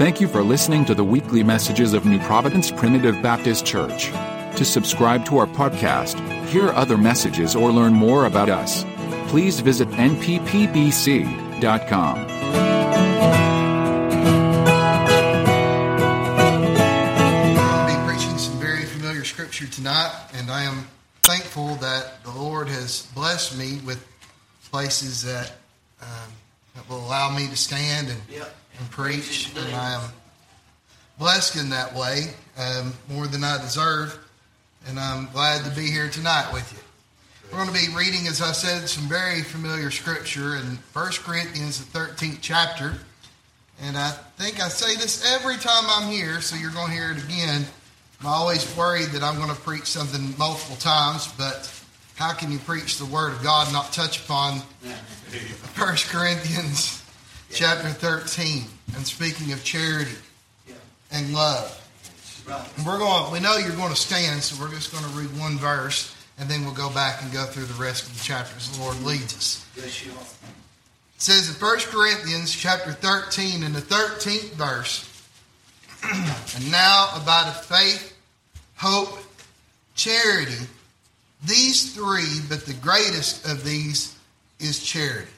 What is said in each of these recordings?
Thank you for listening to the weekly messages of New Providence Primitive Baptist Church. To subscribe to our podcast, hear other messages, or learn more about us, please visit nppbc.com. I'll be preaching some very familiar scripture tonight, and I am thankful that the Lord has blessed me with places that, um, that will allow me to stand and, and preach, and I am blessed in that way um, more than I deserve, and I'm glad to be here tonight with you. We're going to be reading, as I said, some very familiar scripture in 1 Corinthians, the 13th chapter. And I think I say this every time I'm here, so you're going to hear it again. I'm always worried that I'm going to preach something multiple times, but how can you preach the Word of God and not touch upon 1 Corinthians chapter 13 and speaking of charity and love? And we're going, we know you're going to stand, so we're just going to read one verse, and then we'll go back and go through the rest of the chapters the Lord leads us. yes, It says in 1 Corinthians chapter 13 in the 13th verse, and now abideth faith, hope, charity, these three, but the greatest of these is charity.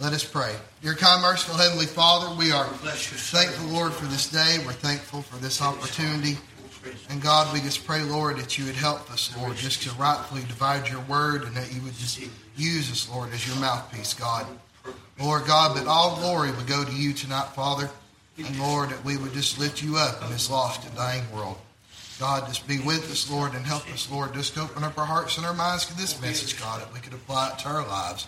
Let us pray. Dear kind, merciful Heavenly Father, we are thankful, Lord, for this day. We're thankful for this opportunity. And God, we just pray, Lord, that you would help us, Lord, just to rightfully divide your word and that you would just use us, Lord, as your mouthpiece, God. Lord God, that all glory would go to you tonight, Father. And Lord, that we would just lift you up in this lost and dying world. God, just be with us, Lord, and help us, Lord. Just open up our hearts and our minds to this message, God, that we could apply it to our lives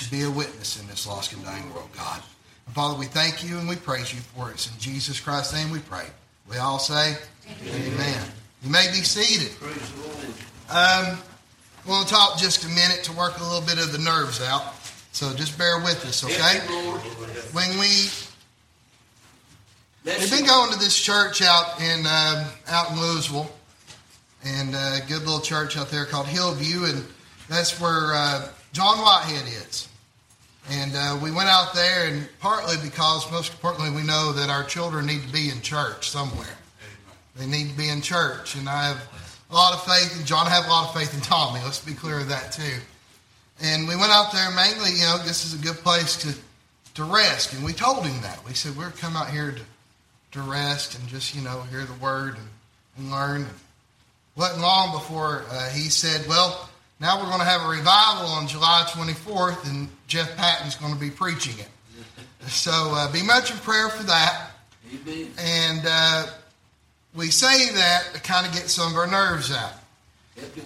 to be a witness in this lost and dying world, God. And Father, we thank you and we praise you for it. It's in Jesus Christ's name we pray. We all say, Amen. Amen. You may be seated. Um, we'll talk just a minute to work a little bit of the nerves out. So just bear with us, okay? When we we've been going to this church out in um, out in Louisville, and a good little church out there called Hillview, and that's where uh, John Whitehead is. And uh, we went out there, and partly because, most importantly, we know that our children need to be in church somewhere. They need to be in church, and I have a lot of faith in John. I have a lot of faith in Tommy. Let's be clear of that too. And we went out there mainly, you know, this is a good place to to rest. And we told him that. We said we're come out here to to rest and just you know hear the word and, and learn. And wasn't long before uh, he said, "Well, now we're going to have a revival on July 24th, and Jeff Patton's going to be preaching it." So uh, be much in prayer for that. Amen. And uh, we say that to kind of get some of our nerves out.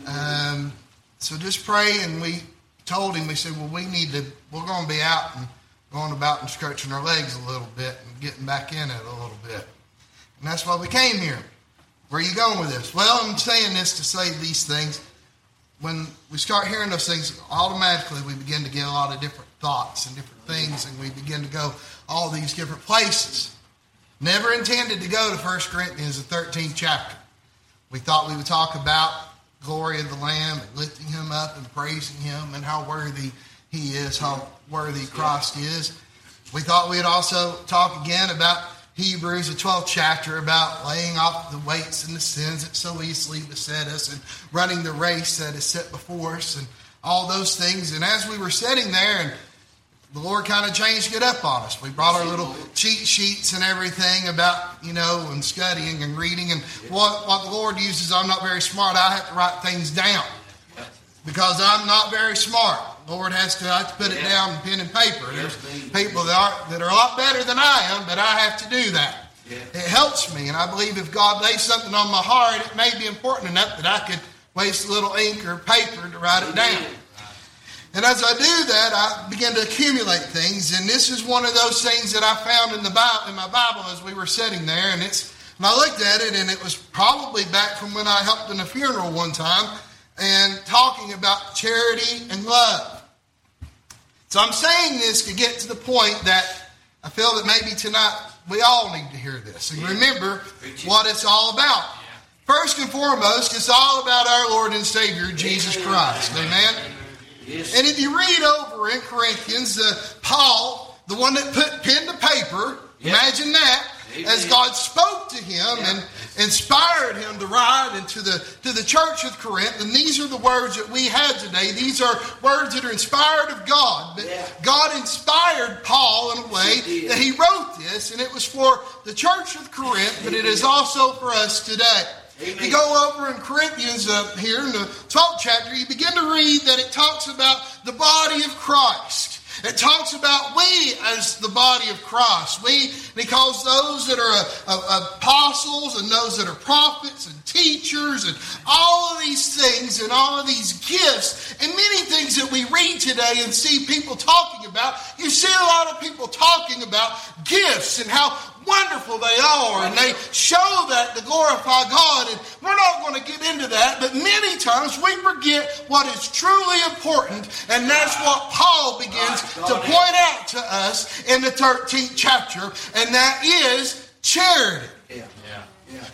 Um, so just pray, and we told him, we said, well, we need to, we're going to be out and going about and stretching our legs a little bit and getting back in it a little bit. And that's why we came here. Where are you going with this? Well, I'm saying this to say these things. When we start hearing those things, automatically we begin to get a lot of different thoughts and different things, and we begin to go all these different places. Never intended to go to 1 Corinthians, the 13th chapter. We thought we would talk about glory of the Lamb and lifting him up and praising him and how worthy he is, how worthy Christ is. We thought we'd also talk again about Hebrews, the 12th chapter, about laying off the weights and the sins that so easily beset us and running the race that is set before us and all those things. And as we were sitting there and the Lord kind of changed it up on us. We brought our little cheat sheets and everything about, you know, and studying and reading. And what, what the Lord uses, I'm not very smart. I have to write things down because I'm not very smart. The Lord has to, I have to put it down in pen and paper. There's people that are, that are a lot better than I am, but I have to do that. It helps me. And I believe if God lays something on my heart, it may be important enough that I could waste a little ink or paper to write it down. And as I do that, I begin to accumulate things. And this is one of those things that I found in the Bible, in my Bible as we were sitting there. And it's, and I looked at it, and it was probably back from when I helped in a funeral one time and talking about charity and love. So I'm saying this to get to the point that I feel that maybe tonight we all need to hear this and remember what it's all about. First and foremost, it's all about our Lord and Savior, Jesus Christ. Amen. And if you read over in Corinthians, uh, Paul, the one that put pen to paper, imagine that, as God spoke to him and inspired him to write into the to the church of Corinth. And these are the words that we have today. These are words that are inspired of God. But God inspired Paul in a way that he wrote this, and it was for the church of Corinth, but it is also for us today. Amen. You go over in Corinthians up here in the 12th chapter, you begin to read that it talks about the body of Christ. It talks about we as the body of Christ. We, he calls those that are uh, uh, apostles and those that are prophets and teachers and all of these things and all of these gifts and many things that we read today and see people talking about. You see a lot of people talking about gifts and how wonderful they are, and they show that to glorify God. And we're not going to get into that, but many times we forget what is truly important, and that's what Paul begins to point out to us in the 13th chapter, and that is charity.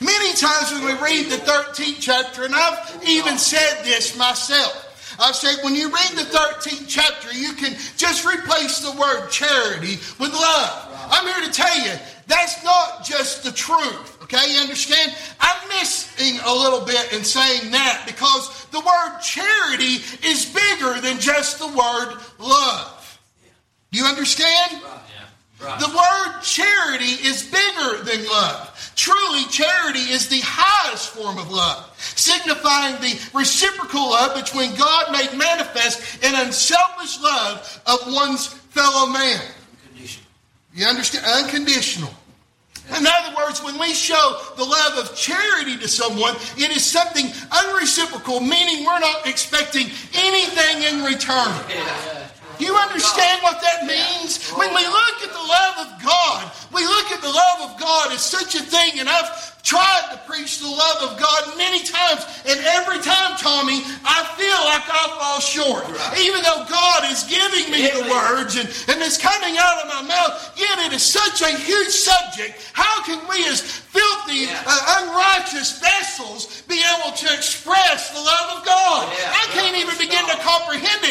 Many times when we read the 13th chapter, and I've even said this myself, I've said when you read the 13th chapter, you can just replace the word charity with love. I'm here to tell you, that's not just the truth. Okay, you understand? I'm missing a little bit in saying that because the word charity is bigger than just the word love. You understand? The word charity is bigger than love. Truly, charity is the highest form of love, signifying the reciprocal love between God made manifest and unselfish love of one's fellow man. You understand? Unconditional. In other words, when we show the love of charity to someone, it is something unreciprocal, meaning we're not expecting anything in return. Do you understand what that means? When we look at the love of God, we look at the love of God as such a thing, and I've tried to preach the love of God many times, and every time, Tommy, I feel like I fall short. Right. Even though God is giving me the words and, and it's coming out of my mouth, yet it is such a huge subject. How can we, as filthy, yeah. uh, unrighteous vessels, be able to express the love of God? Yeah. I can't even begin to comprehend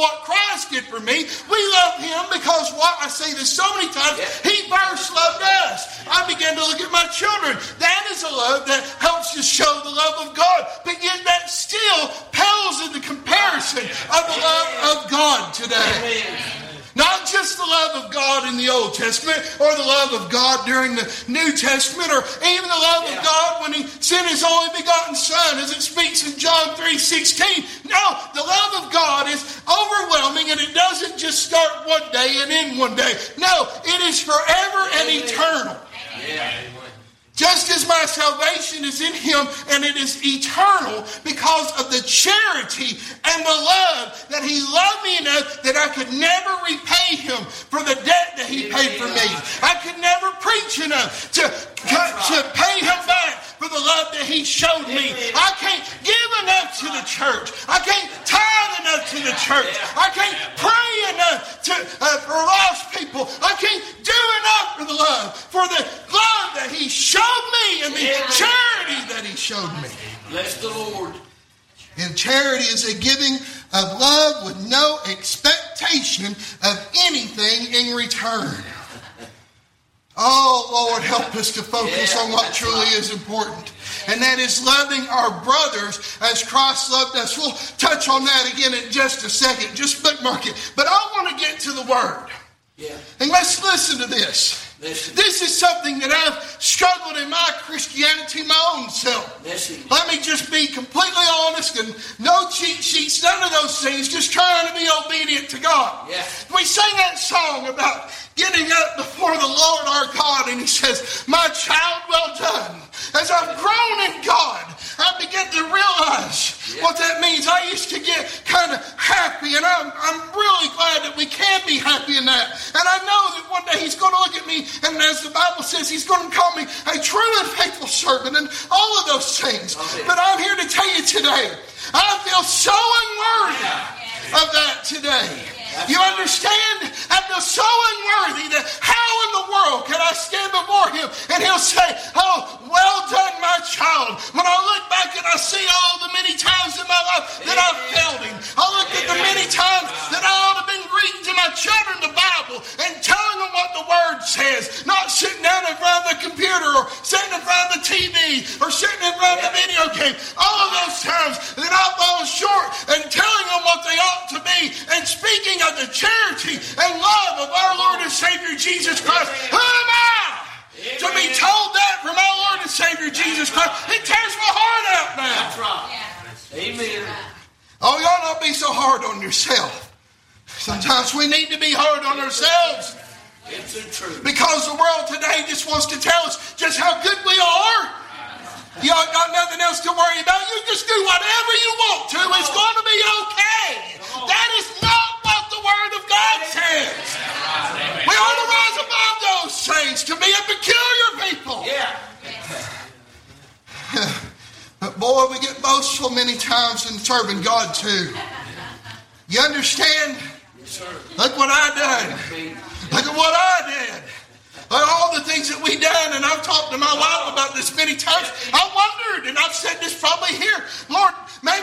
what Christ did for me. We love Him because what I say this so many times. He first loved us. I began to look at my children. That is a love that helps to show the love of God. But yet that still pales in the comparison of the love of God today. Not just the love of God in the Old Testament or the love of God during the New Testament or even the love of God when He sent His only begotten Son as it speaks in John 3 16. No, the love of God is overwhelming and it doesn't just start one day and end one day. No, it is forever and eternal. Yeah. Just as my salvation is in him and it is eternal because of the charity and the love that he loved me enough that I could never repay him for the debt that he paid for me. I could never preach enough to, to, pay him back for the love that he showed me. I can't give enough to the church. I can't tithe enough to the church. I can't pray enough to, uh, for lost people. I can't do enough for the love, for the love that he showed me and the charity that He showed me. Bless the Lord. And charity is a giving of love with no expectation of anything in return. Oh, Lord, help us to focus yeah, on what truly right. is important. And that is loving our brothers as Christ loved us. We'll touch on that again in just a second. Just bookmark it. But I want to get to the Word. Yeah. And let's listen to this. Listen. This is something that I've struggled in my Christianity my own self. Listen. Let me just be completely honest and no cheat sheets, none of those things, just trying to be obedient to God. Yeah. We sang that song about getting up before the Lord our God, and He says, My child, well done. As I've grown in God, I begin to realize yeah. what that means. I used to get kind of happy, and I'm, I'm really glad that we can be happy in that. And I know that one day He's going to look at me, and as the Bible says, He's going to call me a true and faithful servant, and all of those things. Okay. But I'm here to tell you today, I feel so unworthy of that today. You understand? I feel so unworthy that how in the world can I stand before him and he'll say, Oh, well done, my child. When I look back and I see all the many times in my life that I've failed him, I look at the many times that I ought to have been reading to my children the Bible and telling them what the word says, not sitting down in front of the computer or sitting in front of the TV or sitting in front of the video game. All of those times that I fall short and telling them what they ought to be and speaking of the charity and love of our Lord and Savior Jesus Christ. Who am I? To be told that from our Lord and Savior Jesus Christ, it tears my heart out now. That's right. Amen. Oh, ought not be so hard on yourself. Sometimes we need to be hard on ourselves It's the truth. because the world today just wants to tell us just how good we are. You ain't got nothing else to worry about. You just do whatever you want to. It's going to be okay. That is not what the Word of God says. We ought to rise above those things to be a peculiar people. Yeah. But boy, we get boastful many times in serving God too. You understand? Yes. Look what I done. Look at what I did. All the things that we done, and I've talked to my wife about this many times. I wondered, and I've said this probably here, Lord, maybe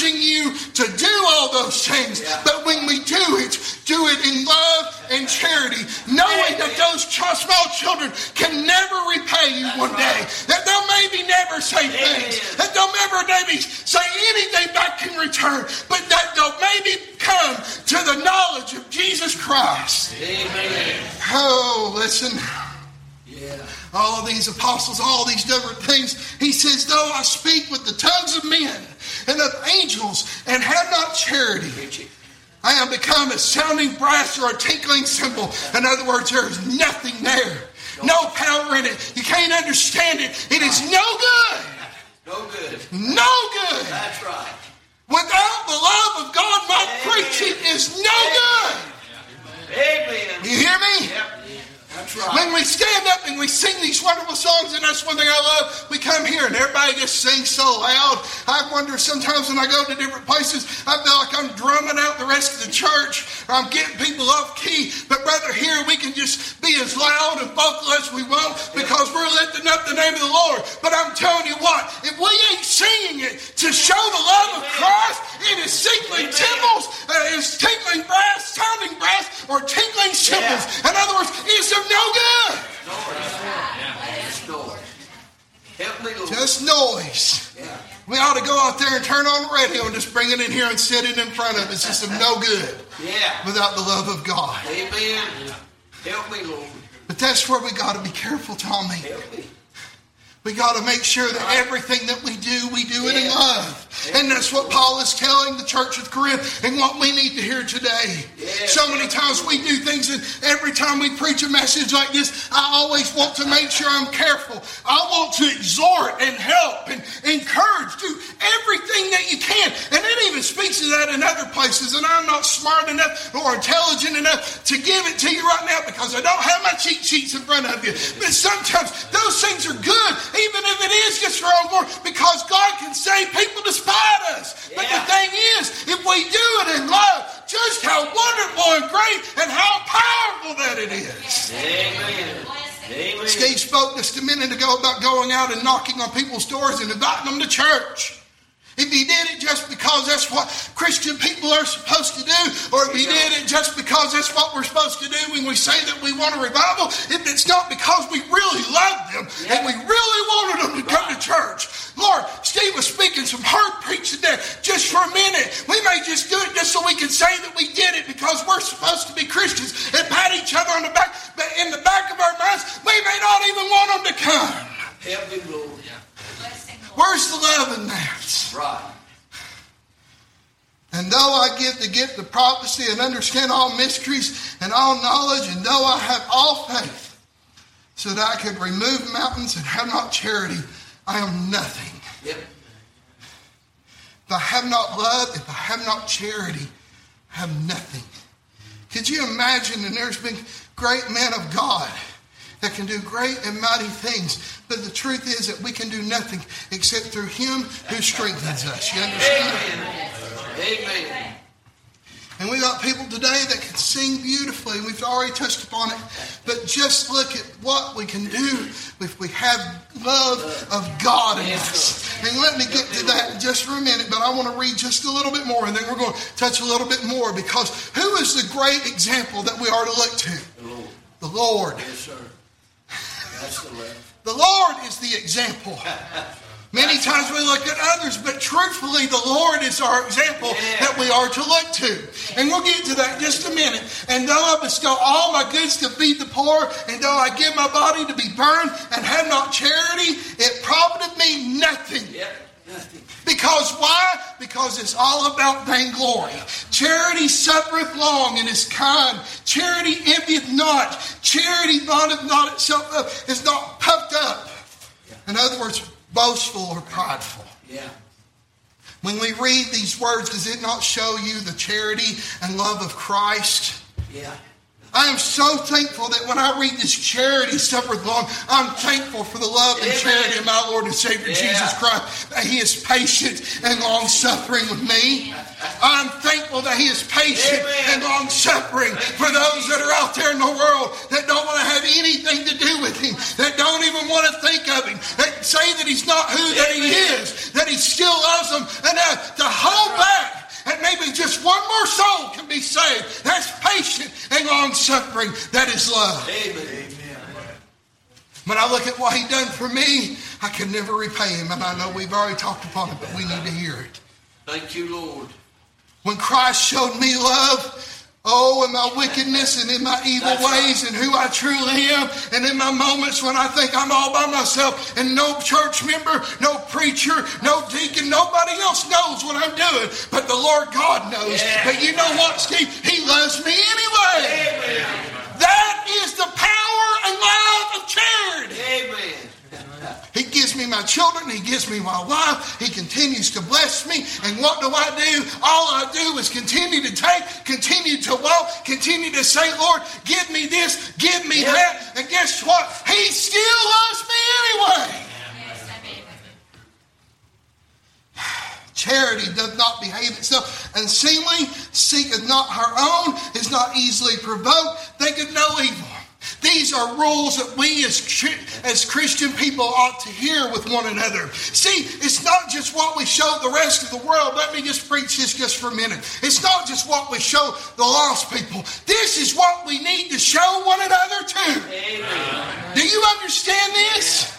encouraging you to do all those things. Yeah. But when we do it, do it in love and charity, knowing that those small children can never repay you one day. That they'll maybe never say thanks. Amen. That they'll never maybe say anything back in return. But that they'll maybe come to the knowledge of Jesus Christ. Amen. Oh, listen Yeah. All these apostles, all these different things. He says, Though I speak with the tongues of men and of angels and have not charity, I am become a sounding brass or a tinkling cymbal. In other words, there is nothing there. No power in it. You can't understand it. It is no good. No good. No good. That's right. Without the love of God, my preaching is no good. Amen. You hear me? Yep. That's right. When we stand up and we sing these wonderful songs, and that's one thing I love, we come here and everybody just sings so loud. I wonder sometimes when I go to different places, I feel like I'm drumming out the rest of the church, or I'm getting people off key. But brother, here we can just be as loud and vocal as we want because we're lifting up the name of the Lord. But I'm telling you what, if we ain't singing it to show the love of Christ, it is tinkling cymbals, uh, it's tinkling brass, sounding brass, or tinkling cymbals. In other words, it's of no good. Yes, Lord. Help me, Lord. Just noise. Yeah. We ought to go out there and turn on the radio and just bring it in here and sit it in front of us. It's of no good Yeah. without the love of God. Amen. Help me, Lord. But that's where we got to be careful, Tommy. Help me. We got to make sure that everything that we do, we do it in Yeah. love. And that's what Paul is telling the church of Corinth and what we need to hear today. Yeah. So many times we do things, and every time we preach a message like this, I always want to make sure I'm careful. I want to exhort and help and encourage, do everything that you can. And it even speaks to that in other places. And I'm not smart enough or intelligent enough to give it to you right now because I don't have my cheat sheets in front of you. But sometimes those things are good, even if it is just for our glory, because God can save people despite us. But the thing is, if we do it in love, just how wonderful and great and how powerful that it is. Amen. Amen. Steve spoke just a minute ago about going out and knocking on people's doors and inviting them to church. If he did it just because that's what Christian people are supposed to do, or if he did it just because that's what we're supposed to do when we say that we want a revival, if it's not because we really love them and we really wanted them to come to church. Lord, Steve was speaking some hard preaching there just for a minute. We may just do it just so we can say that we did it because we're supposed to be Christians and pat each other on the back, but in the back of our minds, we may not even want them to come. Help me, Lord. Where's the love in that? Right. And though I get the gift of prophecy and understand all mysteries and all knowledge, and though I have all faith, so that I could remove mountains and have not charity, I am nothing. Yep. If I have not love, if I have not charity, I have nothing. Could you imagine? And there's been great men of God that can do great and mighty things. But the truth is that we can do nothing except through Him who strengthens us. You understand? Amen. Amen. And we got people today that can sing beautifully. We've already touched upon it. But just look at what we can do if we have love of God in us. And let me get to that in just for a minute, but I want to read just a little bit more and then we're going to touch a little bit more because who is the great example that we are to look to? The Lord. The Lord. Yes, sir. The Lord is the example. Many times we look at others, but truthfully, the Lord is our example that we are to look to. And we'll get to that in just a minute. And though I bestow all my goods to feed the poor, and though I give my body to be burned and have not charity, it profited me nothing. Yep. Nothing. Because why? Because it's all about vainglory. Charity suffereth long and is kind. Charity envieth not. Charity vaunteth not itself up, is not puffed up. In other words, boastful or prideful. Yeah. When we read these words, does it not show you the charity and love of Christ? Yeah. I am so thankful that when I read this charity suffereth long, I'm thankful for the love and Amen. charity of my Lord and Savior Yeah. Jesus Christ, that He is patient and long suffering with me. I'm thankful that He is patient Amen. and long suffering for those that are out there in the world that don't want to have anything to do with Him, that don't even want to think of Him, that say that He's not who that He is, that He still loves them, and uh, to hold back and maybe just one more soul can be saved. That's patient and long suffering. That is love. Amen. Amen. When I look at what he done for me, I can never repay him. And I know we've already talked upon it, but we need to hear it. Thank you, Lord. When Christ showed me love, oh, in my wickedness and in my evil That's right. ways and who I truly am, and in my moments when I think I'm all by myself and no church member, no preacher, no deacon, nobody else knows what I'm doing, but the Lord God knows. Yeah. But you know what, Steve? He loves me anyway. Amen. That is the power and love of charity. Amen. He gives me my children. He gives me my wife. He continues to bless me. And what do I do? All I do is continue to take, continue to walk, continue to say, Lord, give me this, give me Yeah. that. And guess what? He still loves me anyway. Charity does not behave itself unseemly, seeketh not her own, is not easily provoked, thinketh no evil. These are rules that we as, as Christian people ought to hear with one another. See, it's not just what we show the rest of the world. Let me just preach this just for a minute. It's not just what we show the lost people. This is what we need to show one another too. Amen. Do you understand this?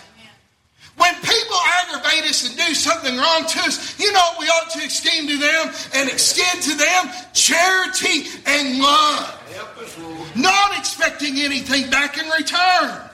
When people aggravate us and do something wrong to us, you know what we ought to extend to them and extend to them? Charity and love. Not expecting anything back in return.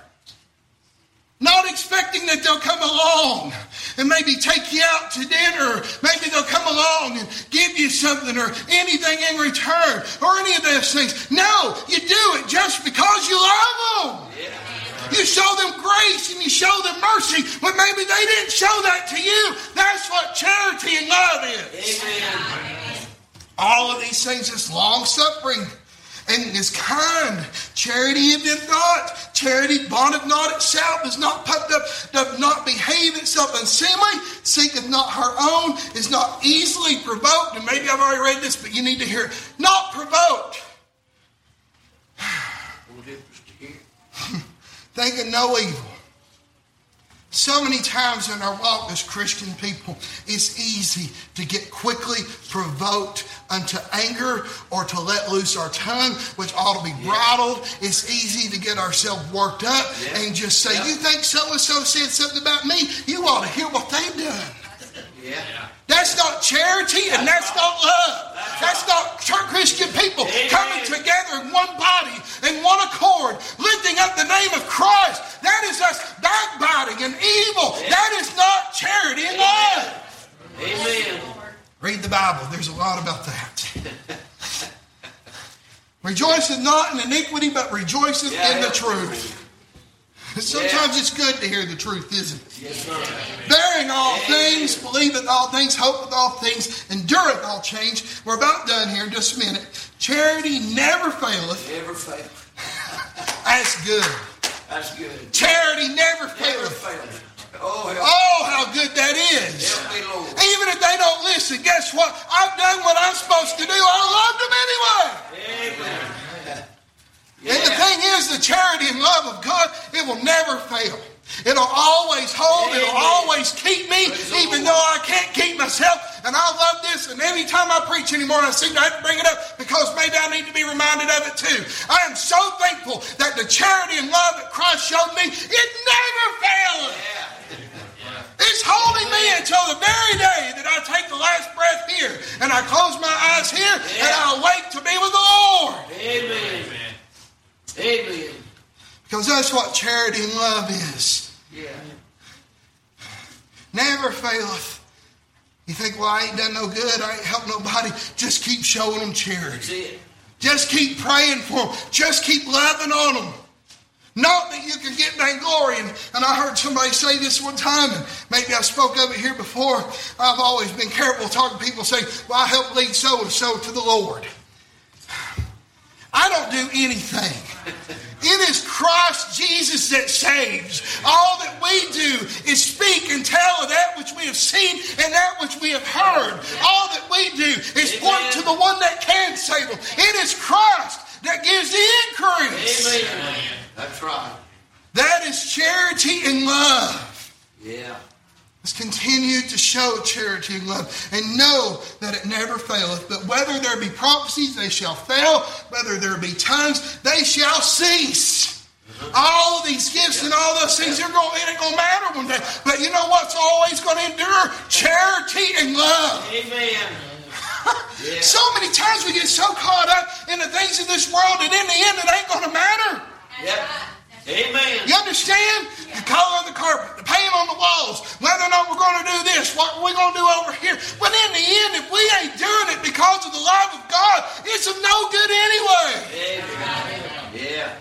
Not expecting that they'll come along and maybe take you out to dinner. Maybe they'll come along and give you something or anything in return or any of those things. No, you do it just because you love them. Yeah. You show them grace and you show them mercy but maybe they didn't show that to you. That's what charity and love is. Amen. All of these things is long suffering and is kind. Charity envieth not. Charity bondeth not itself, is not puffed up, doth not behave itself unseemly, seeketh not her own, is not easily provoked. And maybe I've already read this, but you need to hear it. Not provoked. Lord, help us to hear. thinking no evil. So many times in our walk as Christian people, it's easy to get quickly provoked unto anger or to let loose our tongue, which ought to be bridled. It's easy to get ourselves worked up Yeah. and just say, Yeah. You think so and so said something about me? You ought to hear what they've done. Yeah. That's not charity and that's not love. That's not church Christian people coming together in one body, in one accord, lifting up the name of Christ. That is us backbiting and evil. That is not charity and love. Amen. Read the Bible. There's a lot about that. Rejoiceth not in iniquity, but rejoiceth Yeah, in the truth. Sometimes it's good to hear the truth, isn't it? Yes, sir. Bearing all things, believeth all things, hopeth all things, endureth all change. We're about done here in just a minute. Charity never faileth. Never fail. That's good. That's good. Charity never Never faileth. Oh, Oh, how good that is. Lord. Even if they don't listen, guess what? I've done what I'm supposed to do. I loved them anyway. Amen. And the thing is, the charity and love of God, it will never fail. It'll always hold. It'll always keep me, even though I can't keep myself. And I love this. And every time I preach anymore, I seem to have to bring it up because maybe I need to be reminded of it too. I am so thankful that the charity and love that Christ showed me, it never failed. It's holding me until the very day that I take the last breath here and I close my eyes here and I awake to be with the Lord. Amen. Amen. Because that's what charity and love is. Yeah. Never faileth. You think, well, I ain't done no good. I ain't helped nobody. Just keep showing them charity. Just keep praying for them. Just keep loving on them. Not that you can get vainglory. And, and I heard somebody say this one time, and maybe I spoke of it here before. I've always been careful talking to people saying, well, I help lead so and so to the Lord. I don't do anything. It is Christ Jesus that saves. All that we do is speak and tell of that which we have seen and that which we have heard. All that we do is point to the one that can save them. It is Christ that gives the increase. Amen. That's right. That is charity and love. Yeah. Continue to show charity and love and know that it never faileth. But whether there be prophecies, they shall fail. Whether there be tongues, they shall cease. All of these gifts and all those things, they're going, it ain't going to matter one day. But you know what's always going to endure? Charity and love. Amen. Yeah. So many times we get so caught up in the things of this world and in the end it ain't going to matter. Yep. Amen. You understand? The color of the carpet, the paint on the walls, whether or not we're going to do this, what we're going to do over here. But in the end, if we ain't doing it because of the love of God, it's of no good anyway. Amen. Yeah.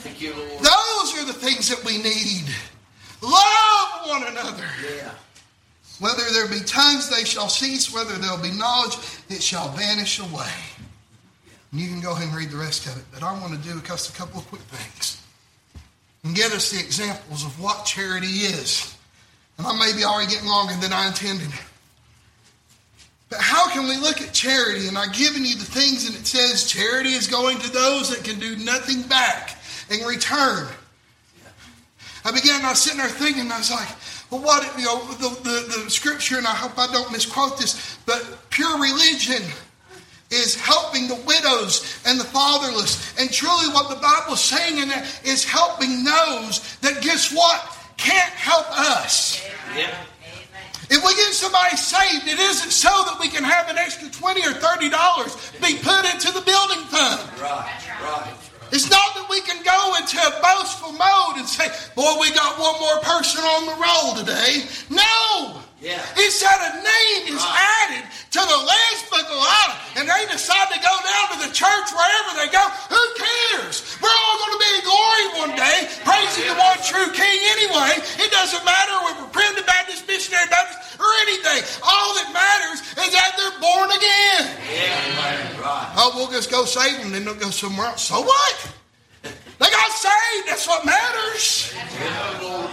Thank you, Lord. Those are the things that we need. Love one another. Yeah. Whether there be tongues, they shall cease. Whether there'll be knowledge, it shall vanish away. And you can go ahead and read the rest of it. But I want to do just a couple of quick things and get us the examples of what charity is. And I may be already getting longer than I intended. But how can we look at charity? And I've given you the things, and it says charity is going to those that can do nothing back in return. I began, I was sitting there thinking, and I was like, well, what, you know, the, the, the scripture, and I hope I don't misquote this, but pure religion is helping the widows and the fatherless. And truly, what the Bible is saying in that is helping those that, guess what, can't help us. Yeah. If we get somebody saved, it isn't so that we can have an extra twenty or thirty dollars be put into the building fund. Right. Right. It's not that we can go into a boastful mode and say, "Boy, we got one more person on the roll today." No. Yeah. That a name is Right. added to the Lamb's Book of Life, and they decide to go down to the church wherever they go. Who cares? We're all going to be in glory one day, praising the one true King anyway. It doesn't matter if we're Primitive Baptist, Missionary Baptist, or anything. All that matters is that they're born again. Yeah. Right. Oh, we'll just go save them, then they'll go somewhere else. So what? They got saved. That's what matters. Yeah,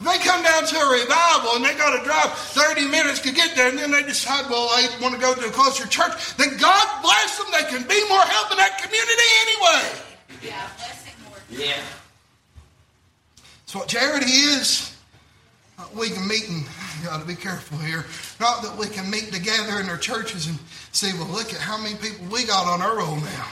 they come down to a revival and they got to drive 30 minutes to get there, and then they decide, well, they want to go to a closer church, then God bless them. They can be more help in that community anyway. Yeah. Blessing more. So what charity is, uh, we can meet and you got to be careful here. Not that we can meet together in our churches and see, well, look at how many people we got on our roll now.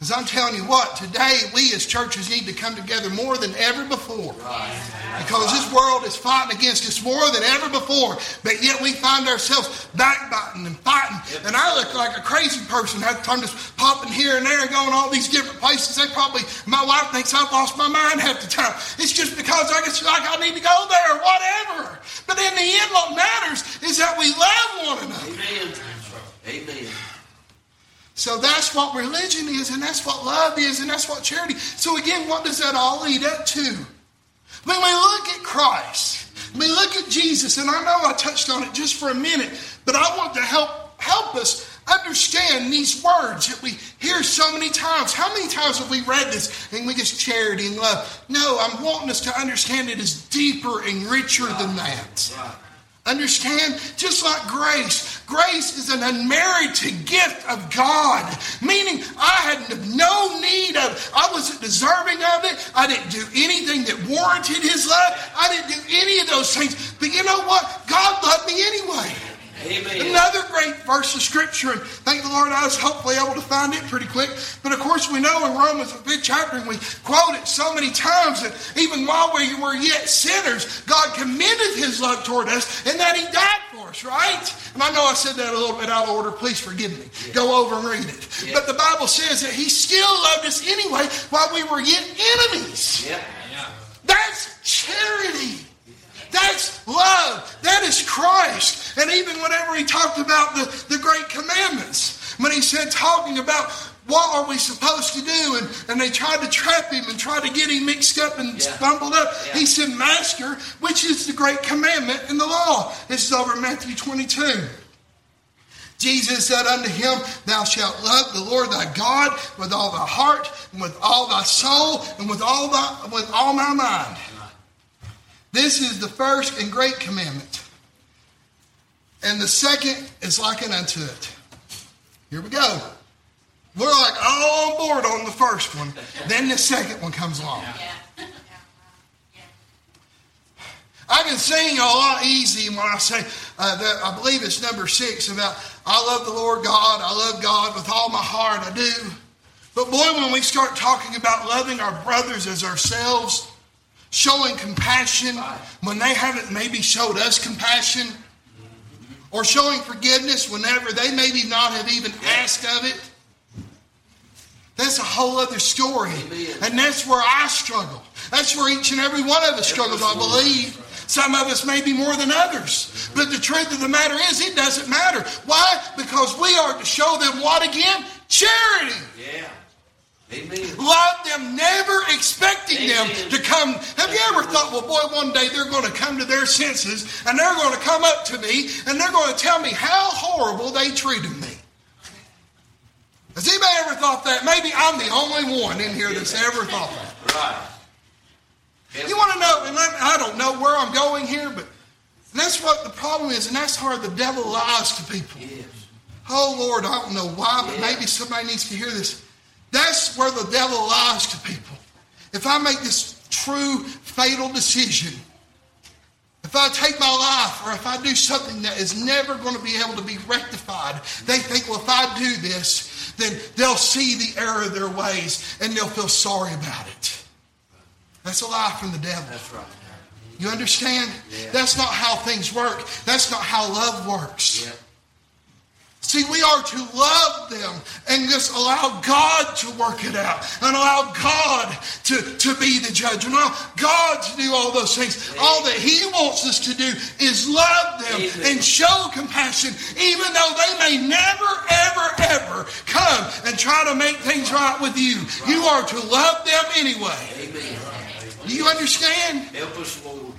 Because I'm telling you what, today we as churches need to come together more than ever before. Because this world is fighting against us more than ever before. But yet we find ourselves backbiting and fighting. And I look like a crazy person. I'm just popping here and there and going all these different places. They probably, my wife thinks I've lost my mind half the time. It's just because I just like I need to go there or whatever. But in the end, what matters is that we love one another. Amen. Amen. So that's what religion is, and that's what love is, and that's what charity. So again, what does that all lead up to? When we look at Christ, we look at Jesus, and I know I touched on it just for a minute, but I want to help help us understand these words that we hear so many times. How many times have we read this and we just charity and love? No, I'm wanting us to understand it is deeper and richer than that. Understand? Just like grace. Grace is an unmerited gift of God, meaning I had no need of, I wasn't deserving of it. I didn't do anything that warranted His love. I didn't do any of those things. But you know what? God loved me anyway. Amen. Another great verse of scripture, and thank the Lord I was hopefully able to find it pretty quick. But of course, we know in Romans, a fifth chapter, and we quote it so many times that even while we were yet sinners, God commended His love toward us and that He died for us, right? And I know I said that a little bit out of order. Please forgive me. Go over and read it. Yeah. But the Bible says that He still loved us anyway while we were yet enemies. Yep. That's charity. That's love. That is Christ. And even whenever he talked about the, the great commandments, when he said talking about what are we supposed to do, and, and they tried to trap him and try to get him mixed up and Yeah. bumbled up, Yeah. he said, Master, which is the great commandment in the law? This is over in Matthew 22. Jesus said unto him, Thou shalt love the Lord thy God with all thy heart, and with all thy soul, and with all thy with all thy mind. This is the first and great commandment. And the second is likened unto it. Here we go. We're like all on board on the first one. Then the second one comes along. I can sing a lot easy when I say uh, that. I believe it's number six about I love the Lord God. I love God with all my heart. I do. But boy, when we start talking about loving our brothers as ourselves, showing compassion when they haven't maybe showed us compassion, or showing forgiveness whenever they maybe not have even asked of it. That's a whole other story. And that's where I struggle. That's where each and every one of us struggles, I believe. Some of us maybe more than others. But the truth of the matter is, it doesn't matter. Why? Because we are to show them what again? Charity. Yeah. Amen. Love them, never expecting them to come. Have you ever thought, well, boy, one day they're going to come to their senses and they're going to come up to me and they're going to tell me how horrible they treated me? Has anybody ever thought that? Maybe I'm the only one in here that's ever thought that. Right. You want to know, and I don't know where I'm going here, but that's what the problem is, and that's how the devil lies to people. Yes. Oh Lord, I don't know why, but Yeah. maybe somebody needs to hear this. That's where the devil lies to people. If I make this true fatal decision, if I take my life or if I do something that is never going to be able to be rectified, they think, well, if I do this, then they'll see the error of their ways and they'll feel sorry about it. That's a lie from the devil. That's right. You understand? Yeah. That's not how things work. That's not how love works. Yep. See, we are to love them and just allow God to work it out and allow God to, to be the judge and allow God to do all those things. All that He wants us to do is love them Amen. and show compassion, even though they may never, ever, ever come and try to make things right with you. You are to love them anyway. Amen. Do you understand? Help us, Lord.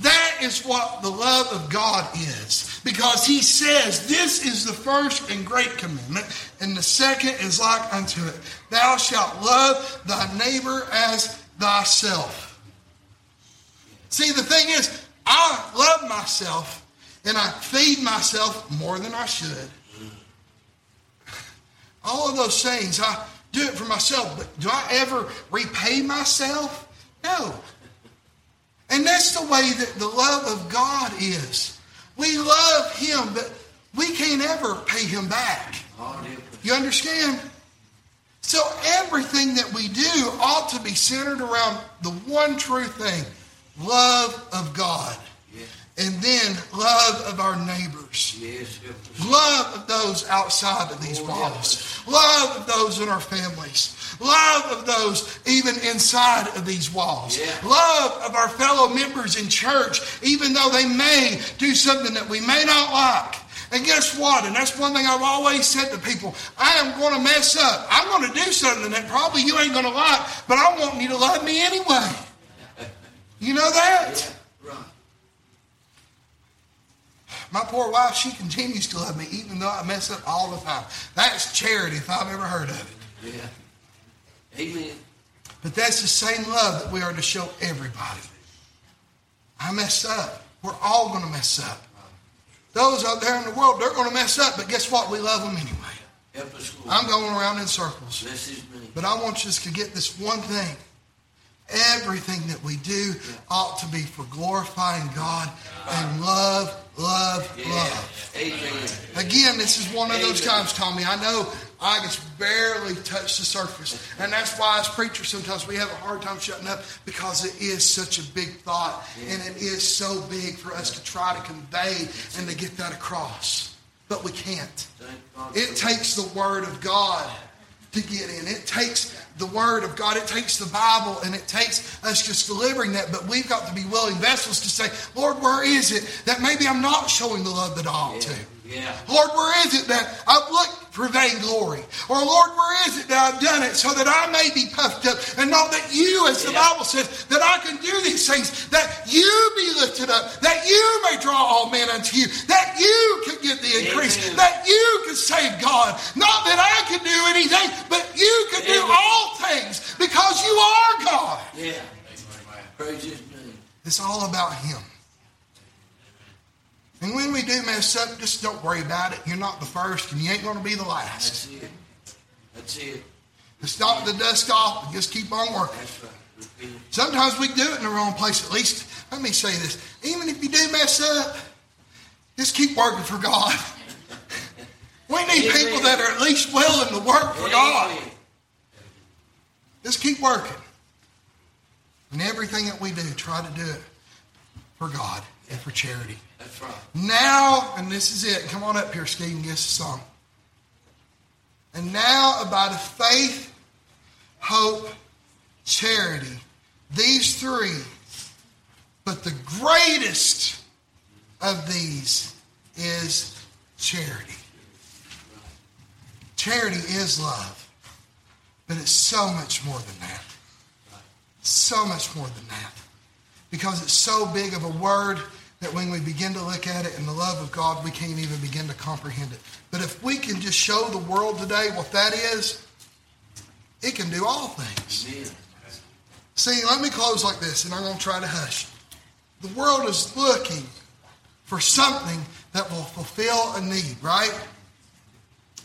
That is what the love of God is. Because he says, This is the first and great commandment, and the second is like unto it. Thou shalt love thy neighbor as thyself. See, the thing is, I love myself and I feed myself more than I should. All of those things, I do it for myself, but do I ever repay myself? No. And that's the way that the love of God is. We love Him, but we can't ever pay Him back. You understand? So everything that we do ought to be centered around the one true thing love of God. And then love of our neighbors. Yes. Love of those outside of these oh, walls. Love of those in our families. Love of those even inside of these walls. Yeah. Love of our fellow members in church, even though they may do something that we may not like. And guess what? And that's one thing I've always said to people. I am going to mess up. I'm going to do something that probably you ain't going to like, but I want you to love me anyway. You know that? Right. My poor wife, she continues to love me even though I mess up all the time. That's charity if I've ever heard of it. Yeah. Amen. But that's the same love that we are to show everybody. I mess up. We're all going to mess up. Those out there in the world, they're going to mess up, but guess what? We love them anyway. Help us, Lord. I'm going around in circles. Bless his name. But I want us to get this one thing. Everything that we do ought to be for glorifying God and love, love, love. Amen. Again, this is one of those times, Tommy. I know I just barely touch the surface. And that's why, as preachers, sometimes we have a hard time shutting up because it is such a big thought. And it is so big for us to try to convey and to get that across. But we can't. It takes the Word of God to get in. It takes the Word of God. It takes the Bible and it takes us just delivering that. But we've got to be willing vessels to say, Lord, where is it that maybe I'm not showing the love that I ought to? Yeah. Lord, where is it that I've looked for vainglory? Or Lord, where is it that I've done it so that I may be puffed up and know that you, as the Yeah. Bible says, that I can do these things, that you be lifted up, that you may draw all men unto you, that you can get the increase, Amen. that you can save God. Not that I can do anything, but you can do all things because you are God. Yeah. Praise his name. It's all about Him. And when we do mess up, just don't worry about it. You're not the first, and you ain't going to be the last. That's it. That's it. Let's knock the dust off and just keep on working. Right. Sometimes we do it in the wrong place. At least, let me say this: even if you do mess up, just keep working for God. We need people that are at least willing to work for God. Just keep working. And everything that we do, try to do it for God and for charity. That's right. Now, and this is it. Come on up here, Steve, and us a song. And now about faith, hope, charity. These three. But the greatest of these is charity. Charity is love. But it's so much more than that. So much more than that because it's so big of a word that when we begin to look at it in the love of God, we can't even begin to comprehend it. But if we can just show the world today what that is, it can do all things. Amen. See, let me close like this, and I'm going to try to hush. The world is looking for something that will fulfill a need, right?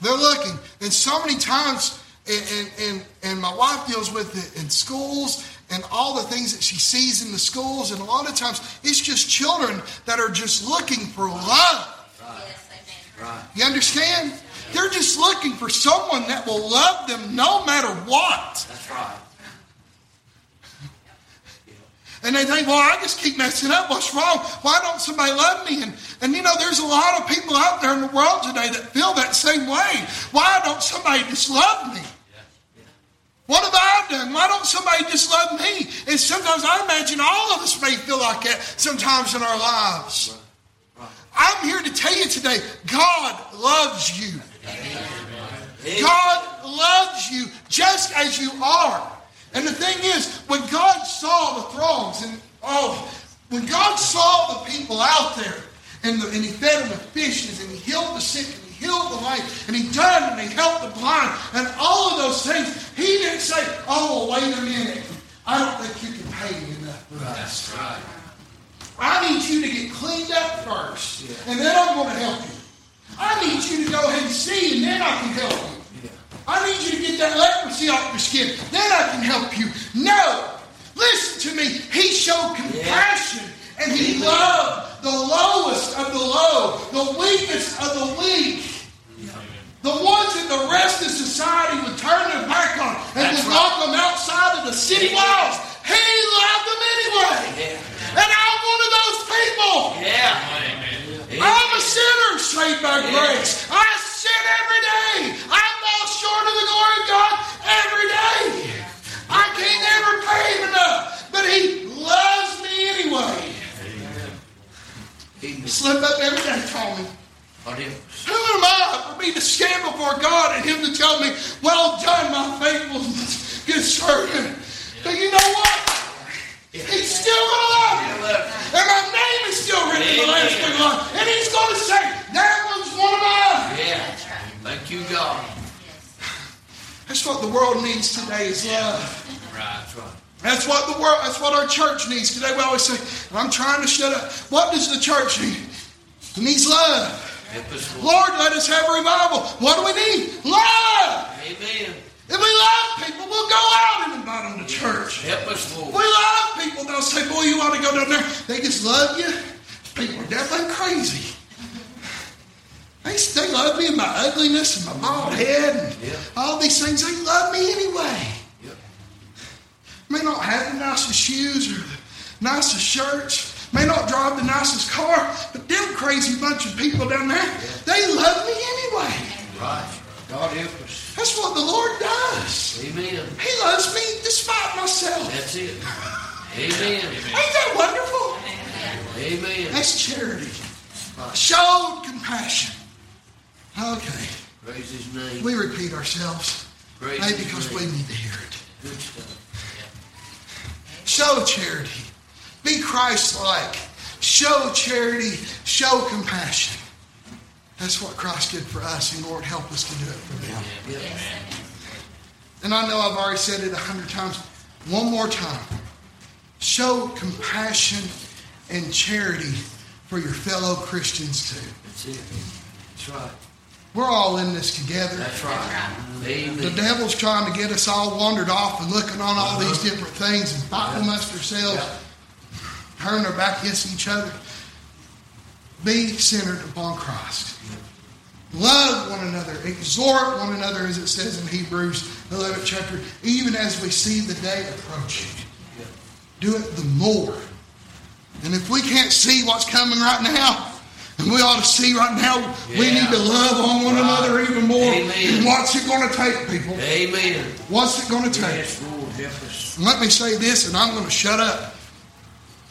They're looking, and so many times, and, and, and, and my wife deals with it in schools and all the things that she sees in the schools, and a lot of times it's just children that are just looking for love. Right. You understand? They're just looking for someone that will love them no matter what. That's right. And they think, well, I just keep messing up. What's wrong? Why don't somebody love me? And, and you know, there's a lot of people out there in the world today that feel that same way. Why don't somebody just love me? What have I done? Why don't somebody just love me? And sometimes I imagine all of us may feel like that sometimes in our lives. I'm here to tell you today God loves you. God loves you just as you are. And the thing is, when God saw the throngs, and oh, when God saw the people out there, and, the, and He fed them with fishes, and He healed the sick, healed the lame, and He done, and He helped the blind, and all of those things, He didn't say, "Oh, wait a minute, I don't think you can pay me enough for that." That's right. I need you to get cleaned up first, and then I'm going to help you. I need you to go ahead and see, and then I can help you. I need you to get that leprosy off your skin, then I can help you. No, Listen to me. He showed compassion and he loved the lowest of the low, the weakest of the weak. The ones that the rest of society would turn their back on and That's would right. lock them outside of the city walls. He loved them anyway. Yeah. And I'm one of those people. Yeah. I'm a sinner saved by Yeah. grace. I sin every day. I fall short of the glory of God every day. I can't ever pay him enough. But he loves me anyway. He Slip up every day. What him? Who am I for me to stand before God and Him to tell me, Well done, my faithful, good servant? But you know what? He's still going to love you. And my name is still written in the Lamb's Book of Life. And He's going to say, That one's one of mine. Yeah. Thank you, God. That's what the world needs today is love. Right, that's right. That's what the world, that's what our church needs today. We always say, and I'm trying to shut up. What does the church need? It needs love. Lord. Let us have a revival. What do we need? Love. Amen. If we love people, we'll go out and invite them to church. Help us, Lord. We love people. They'll say, Boy, you want to go down there? They just love you. People are definitely crazy. They, they love me and my ugliness and my bald head and Yeah. all these things. They love me anyway. May not have the nicest shoes or the nicest shirts. May not drive the nicest car, but them crazy bunch of people down there, they love me anyway. Right. God help us. That's what the Lord does. Amen. He loves me despite myself. That's it. Amen. Ain't that wonderful? Amen. That's charity. Showed compassion. Okay. Praise His name. We repeat ourselves. Praise Maybe because we need to hear it. Show charity. Be Christ like. Show charity. Show compassion. That's what Christ did for us, and Lord, help us to do it for them. And I know I've already said it a hundred times. One more time. Show compassion and charity for your fellow Christians too. That's it. That's right. We're all in this together. That's right. The devil's trying to get us all wandered off and looking on all these uh-huh. different things and fighting amongst ourselves, turning our back against each other. Be centered upon Christ. Love one another, exhort one another, as it says in Hebrews 11th chapter, even as we see the day approaching. Do it the more. And if we can't see what's coming right now, and we ought to see right now, we need to love on one Right. another even more. Amen. And what's it going to take, people? Amen. What's it going to take? Yes, Lord. Help us. Let me say this, and I'm going to shut up.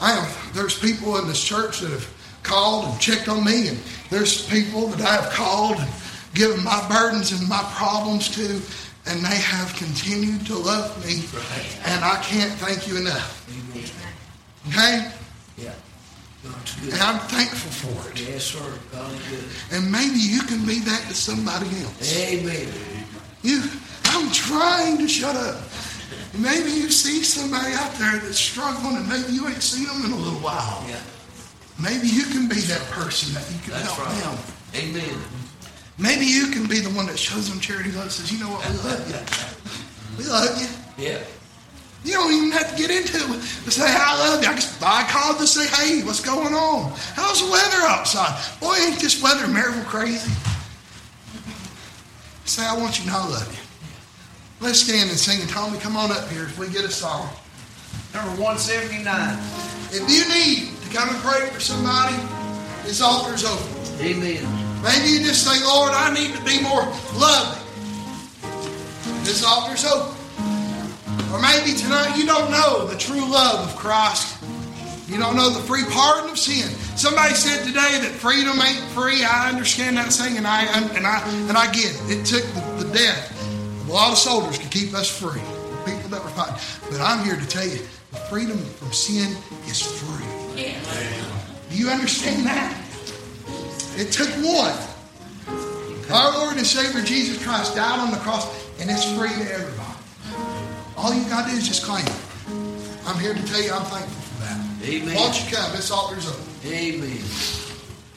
I am, there's people in this church that have called and checked on me, and there's people that I have called and given my burdens and my problems to, and they have continued to love me, and I can't thank you enough. Amen. Okay? Yeah. And I'm thankful for it. Yes, sir. God is good. And maybe you can be that to somebody else. Amen. You, I'm trying to shut up. Maybe you see somebody out there that's struggling, and maybe you ain't seen them in a little while. Yeah. Maybe you can be that person that you can That's help right. them. Amen. Maybe you can be the one that shows them charity love. Says, you know what, we love you. We love you. Yeah. You don't even have to get into it. But say, uh, I love you. I just I called to say, hey, what's going on? How's the weather outside? Boy, ain't this weather miracle crazy? Say, I want you to know I love you. Let's stand and sing. And Tommy, come on up here if we get a song. Number 179. If you need to come and pray for somebody, this altar's open. Amen. Maybe you just say, Lord, I need to be more loving. This altar's open. Or maybe tonight you don't know the true love of Christ. You don't know the free pardon of sin. Somebody said today that freedom ain't free. I understand that saying, and I and I and I get it. It took the, the death of a lot of soldiers to keep us free. People that were fighting. But I'm here to tell you, the freedom from sin is free. Do you understand that? It took one. Our Lord and Savior Jesus Christ died on the cross, and it's free to everybody. All you got to do is just claim it. I'm here to tell you I'm thankful for that. Amen. Why don't you come? This altar's open. Amen.